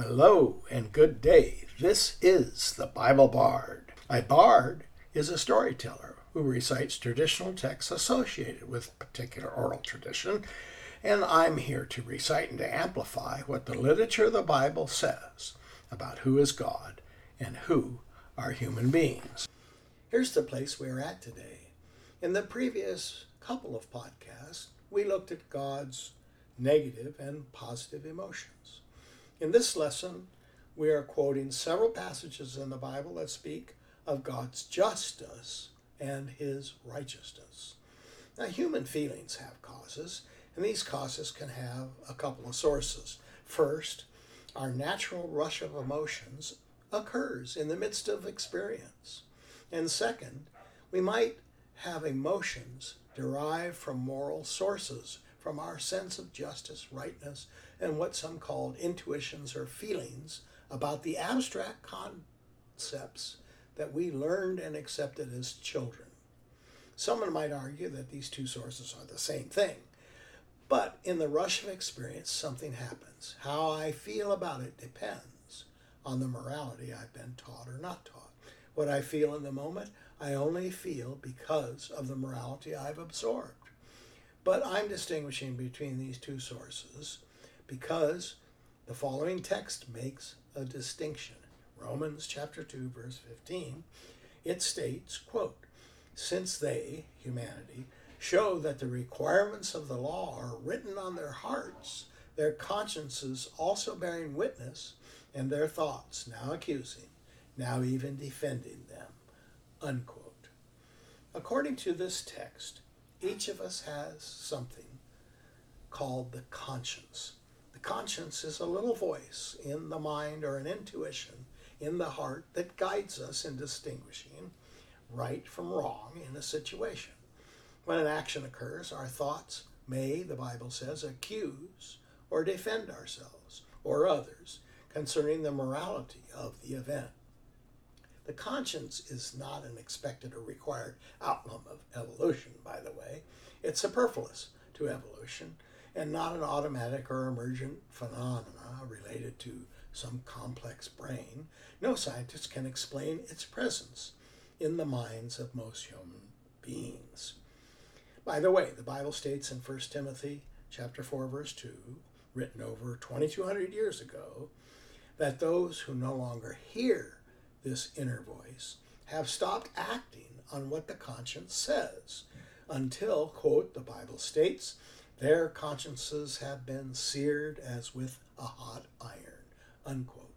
Hello and good day. This is the Bible Bard. A bard is a storyteller who recites traditional texts associated with a particular oral tradition, and I'm here to recite and to amplify what the literature of the Bible says about who is God and who are human beings. Here's the place we're at today. In the previous couple of podcasts, we looked at God's negative and positive emotions. In this lesson, we are quoting several passages in the Bible that speak of God's justice and his righteousness. Now, human feelings have causes, and these causes can have a couple of sources. First, our natural rush of emotions occurs in the midst of experience. And second, we might have emotions derived from moral sources from our sense of justice, rightness, and what some called intuitions or feelings about the abstract concepts that we learned and accepted as children. Someone might argue that these two sources are the same thing. But in the rush of experience, something happens. How I feel about it depends on the morality I've been taught or not taught. What I feel in the moment, I only feel because of the morality I've absorbed. But I'm distinguishing between these two sources because the following text makes a distinction. Romans chapter 2 verse 15, it states, quote, since they, humanity, show that the requirements of the law are written on their hearts, their consciences also bearing witness, and their thoughts now accusing, now even defending them. Unquote. According to this text, each of us has something called the conscience. The conscience is a little voice in the mind or an intuition in the heart that guides us in distinguishing right from wrong in a situation. When an action occurs, our thoughts may, the Bible says, accuse or defend ourselves or others concerning the morality of the event. The conscience is not an expected or required outcome of evolution, by the way. It's superfluous to evolution and not an automatic or emergent phenomena related to some complex brain. No scientist can explain its presence in the minds of most human beings. By the way, the Bible states in 1 Timothy chapter 4 verse 2, written over 2200 years ago, that those who no longer hear this inner voice, have stopped acting on what the conscience says until, quote, the Bible states, their consciences have been seared as with a hot iron, unquote.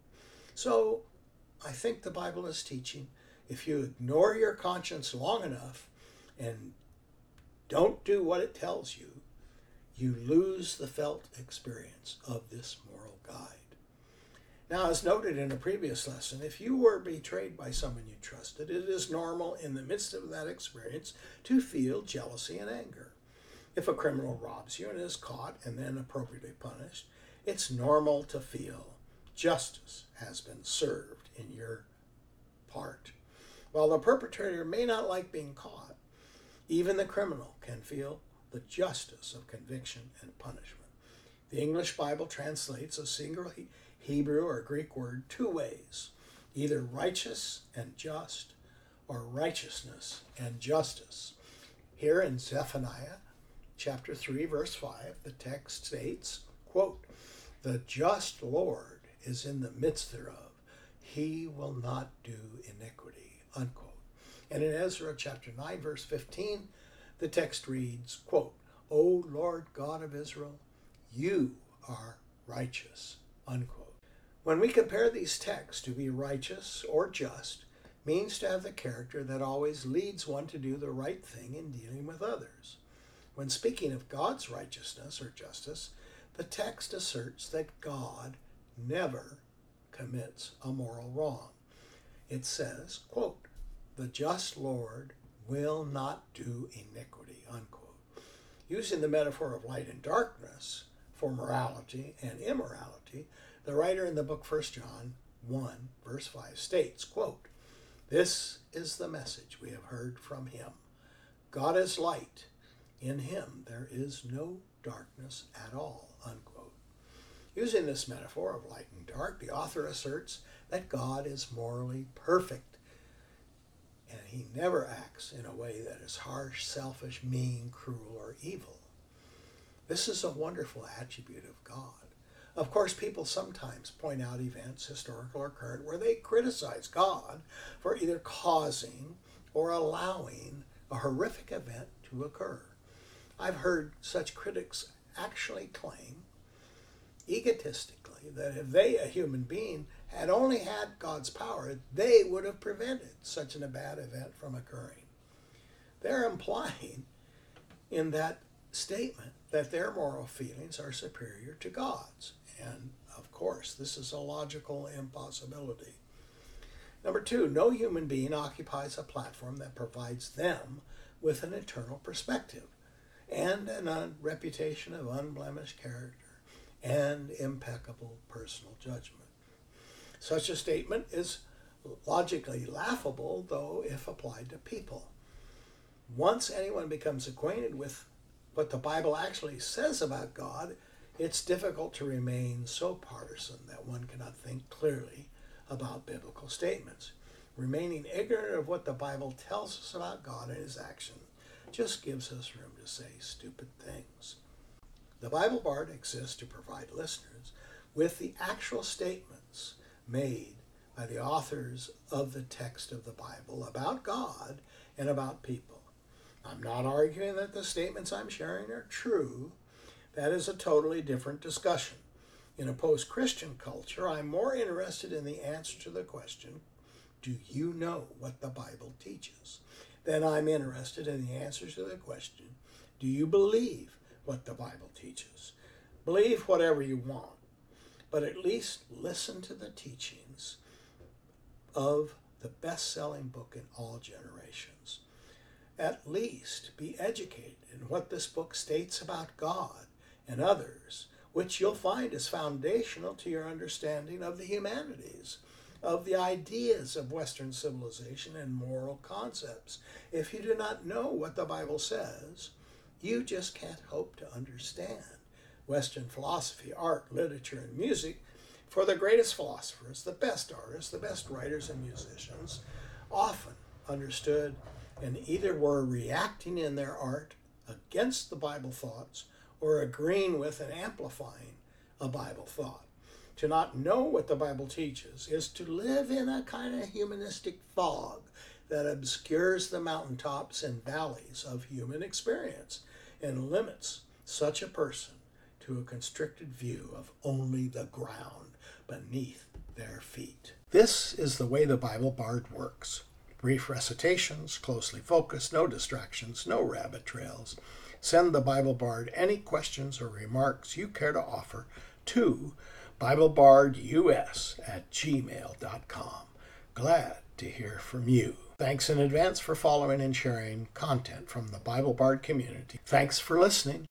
So I think the Bible is teaching if you ignore your conscience long enough and don't do what it tells you, you lose the felt experience of this moral guide. Now, as noted in a previous lesson, if you were betrayed by someone you trusted, it is normal in the midst of that experience to feel jealousy and anger. If a criminal robs you and is caught and then appropriately punished, it's normal to feel justice has been served in your part. While the perpetrator may not like being caught, even the criminal can feel the justice of conviction and punishment. The English Bible translates a single Hebrew or Greek word two ways either righteous and just, or righteousness and justice. Here in Zephaniah chapter 3, verse 5, the text states, quote, The just Lord is in the midst thereof, he will not do iniquity, unquote. And in Ezra chapter 9, verse 15, the text reads, quote, O Lord God of Israel, you are righteous, unquote. When we compare these texts, to be righteous or just means to have the character that always leads one to do the right thing in dealing with others. When speaking of God's righteousness or justice, the text asserts that God never commits a moral wrong. It says, quote, the just Lord will not do iniquity, unquote. Using the metaphor of light and darkness for morality and immorality, the writer in the book 1 John 1, verse 5 states, quote, This is the message we have heard from him. God is light. In him there is no darkness at all, unquote. Using this metaphor of light and dark, the author asserts that God is morally perfect and he never acts in a way that is harsh, selfish, mean, cruel, or evil. This is a wonderful attribute of God. Of course, people sometimes point out events, historical or current, where they criticize God for either causing or allowing a horrific event to occur. I've heard such critics actually claim, egotistically, that if they, a human being, had only had God's power, they would have prevented such a bad event from occurring. They're implying in that statement that their moral feelings are superior to God's. And of course, this is a logical impossibility. Number two, no human being occupies a platform that provides them with an eternal perspective and a uh, reputation of unblemished character and impeccable personal judgment. Such a statement is logically laughable, though, if applied to people. Once anyone becomes acquainted with what the Bible actually says about God, it's difficult to remain so partisan that one cannot think clearly about biblical statements. Remaining ignorant of what the Bible tells us about God and his action just gives us room to say stupid things. The Bible Bard exists to provide listeners with the actual statements made by the authors of the text of the Bible about God and about people. I'm not arguing that the statements I'm sharing are true. That is a totally different discussion. In a post Christian culture, I'm more interested in the answer to the question Do you know what the Bible teaches? than I'm interested in the answer to the question Do you believe what the Bible teaches? Believe whatever you want, but at least listen to the teachings of the best selling book in all generations at least be educated in what this book states about God and others, which you'll find is foundational to your understanding of the humanities, of the ideas of Western civilization and moral concepts. If you do not know what the Bible says, you just can't hope to understand Western philosophy, art, literature, and music. For the greatest philosophers, the best artists, the best writers and musicians often understood and either were reacting in their art against the Bible thoughts or agreeing with and amplifying a Bible thought. To not know what the Bible teaches is to live in a kind of humanistic fog that obscures the mountaintops and valleys of human experience and limits such a person to a constricted view of only the ground beneath their feet. This is the way the Bible Bard works. Brief recitations, closely focused, no distractions, no rabbit trails. Send the Bible Bard any questions or remarks you care to offer to BibleBardUS at gmail.com. Glad to hear from you. Thanks in advance for following and sharing content from the Bible Bard community. Thanks for listening.